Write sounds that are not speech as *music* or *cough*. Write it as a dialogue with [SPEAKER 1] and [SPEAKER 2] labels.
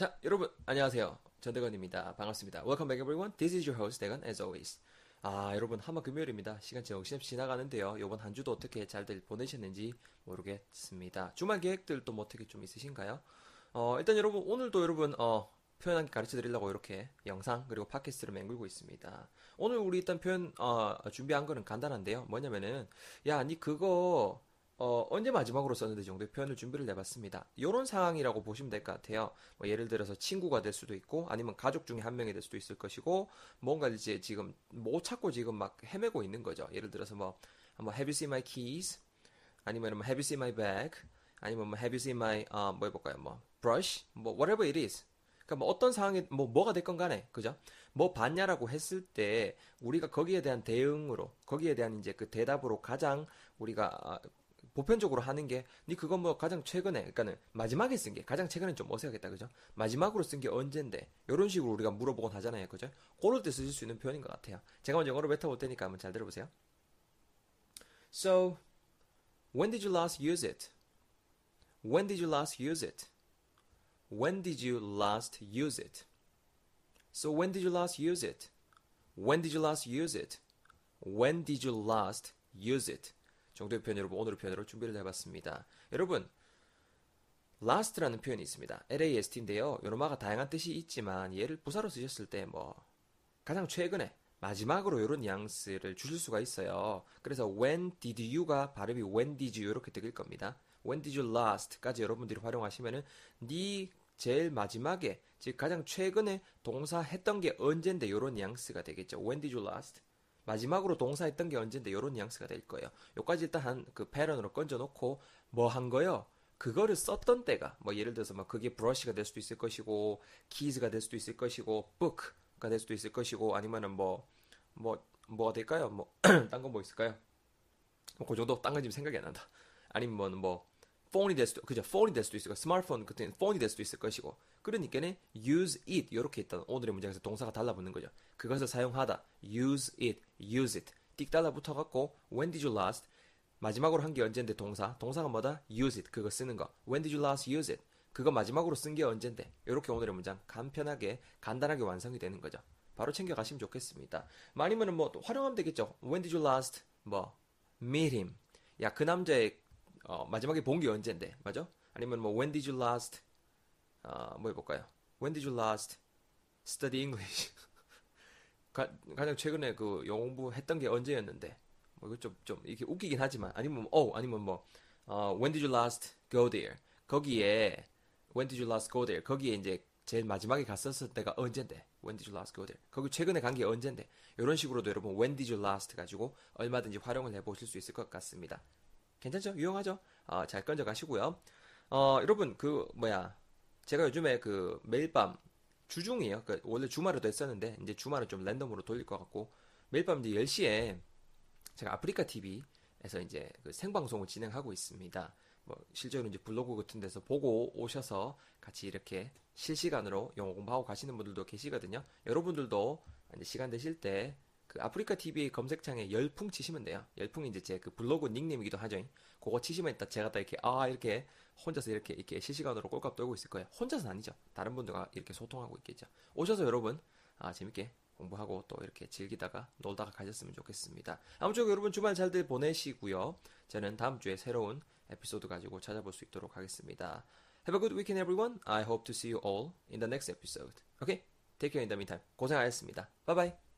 [SPEAKER 1] 자, 여러분 안녕하세요. 전대건입니다. 반갑습니다. Welcome back everyone. This is your host 대건 as always. 아, 여러분 한번 금요일입니다. 시간 정신없이 지나가는데요. 이번 한 주도 어떻게 잘들 보내셨는지 모르겠습니다. 주말 계획들도 뭐 어떻게 좀 있으신가요? 어, 일단 여러분 오늘도 여러분 어, 표현한 게 가르쳐 드리려고 이렇게 영상 그리고 팟캐스트를 맹글고 있습니다. 오늘 우리 일단 표현 어, 준비한 거는 간단한데요. 뭐냐면은 야, 니 그거 어, 언제 마지막으로 썼는데 정도의 표현을 준비를 해봤습니다. 이런 상황이라고 보시면 될 것 같아요. 뭐 예를 들어서 친구가 될 수도 있고, 아니면 가족 중에 한 명이 될 수도 있을 것이고, 뭔가 이제 지금 못 찾고 지금 막 헤매고 있는 거죠. 예를 들어서 뭐, 뭐 Have you seen my keys? 아니면 뭐 Have you seen my bag? 아니면 뭐 Have you seen my 어, 뭐 해볼까요? 뭐 brush? 뭐 whatever it is. 그러니까 뭐 어떤 상황이 뭐 뭐가 됐건 간에 그죠? 뭐 봤냐라고 했을 때 우리가 거기에 대한 대응으로 거기에 대한 이제 그 대답으로 가장 우리가 보편적으로 하는 게, 니 그거 뭐 가장 최근에, 그러니까는 마지막에 쓴 게, 가장 최근에 좀 어색하겠다, 그죠? 마지막으로 쓴 게 언젠데, 이런 식으로 우리가 물어보곤 하잖아요, 그죠? 그럴 때 쓰실 수 있는 표현인 것 같아요. 제가 먼저 영어로 뱉어볼 테니까 한번 잘 들어보세요. So, when did you last use it? When did you last use it? When did you last use it? So, when did you last use it? When did you last use it? When did you last use it? 정도의 표현 여러분 오늘의 표현으로 준비를 해봤습니다. 여러분 last라는 표현이 있습니다. last인데요. 요노마가 다양한 뜻이 있지만 얘를 부사로 쓰셨을 때 뭐 가장 최근에 마지막으로 이런 뉘앙스를 주실 수가 있어요. 그래서 when did you가 발음이 when did you 이렇게 들릴 겁니다. when did you last까지 여러분들이 활용하시면은 네 제일 마지막에 즉 가장 최근에 동사 했던 게 언젠데 이런 뉘앙스가 되겠죠. when did you last? 마지막으로 동사했던 게 언젠데 이런 뉘앙스가 될 거예요. 요까지 일단 한 그 패런으로 건져 놓고 뭐 한 거요? 그거를 썼던 때가 뭐 예를 들어서 막 그게 브러쉬가 될 수도 있을 것이고 키즈가 될 수도 있을 것이고 book가 될 수도 있을 것이고 아니면은 뭐 뭐 뭐가 될까요? 뭐 *clears throat* 딴거뭐 있을까요? 뭐 그 정도 딴 건 지금 생각이 안 난다. 아니면 뭐 폰이 될 수도 그죠? 폰이 될 수도 있을 거 스마트폰 같은 폰이 될 수도 있을 것이고. 그러니까는 use it 이렇게 있다 오늘의 문장에서 동사가 달라붙는 거죠. 그것을 사용하다. use it use it. 띡 달라붙어 갖고 when did you last? 마지막으로 한 게 언젠데 동사. 동사가 뭐다? use it. 그거 쓰는 거. when did you last use it? 그거 마지막으로 쓴 게 언젠데. 이렇게 오늘의 문장 간편하게 간단하게 완성이 되는 거죠. 바로 챙겨 가시면 좋겠습니다. 뭐 아니면은 뭐 활용하면 되겠죠. when did you last? 뭐 meet him. 야 그 남자의 어, 마지막에 본 게 언젠데, 맞아? 아니면 뭐 when did you last 어, 뭐 해볼까요? When did you last study English? *laughs* 가, 장 최근에 그 영어 공부했던 게 언제였는데, 뭐 이거 좀, 좀 이렇게 웃기긴 하지만, 아니면 어, 아니면 뭐 어, When did you last go there? 거기에 When did you last go there? 거기에 이제 제일 마지막에 갔었을 때가 언젠데? When did you last go there? 거기 최근에 간 게 언젠데? 이런 식으로도 여러분 When did you last 가지고 얼마든지 활용을 해보실 수 있을 것 같습니다. 괜찮죠? 유용하죠? 어, 잘 건져 가시고요. 어, 여러분, 그, 뭐야. 제가 요즘에 그 매일 밤 주중이에요. 그 원래 주말에도 했었는데, 이제 주말은 좀 랜덤으로 돌릴 것 같고, 매일 밤 이제 10시에 제가 아프리카 TV에서 이제 그 생방송을 진행하고 있습니다. 뭐, 실제로 이제 블로그 같은 데서 보고 오셔서 같이 이렇게 실시간으로 영어 공부하고 가시는 분들도 계시거든요. 여러분들도 이제 시간 되실 때 그 아프리카 TV 검색창에 열풍 치시면 돼요. 열풍이 이제 제 그 블로그 닉네임이기도 하죠. 그거 치시면 일단 제가 딱 이렇게 아 이렇게 혼자서 이렇게 이렇게 실시간으로 꼴값 떨고 있을 거예요. 혼자서는 아니죠. 다른 분들과 이렇게 소통하고 있겠죠. 오셔서 여러분 아 재밌게 공부하고 또 이렇게 즐기다가 놀다가 가셨으면 좋겠습니다. 아무쪼록 여러분 주말 잘들 보내시고요. 저는 다음 주에 새로운 에피소드 가지고 찾아볼 수 있도록 하겠습니다. Have a good weekend everyone. I hope to see you all in the next episode. Okay? Take care in the meantime. 고생하셨습니다. Bye bye.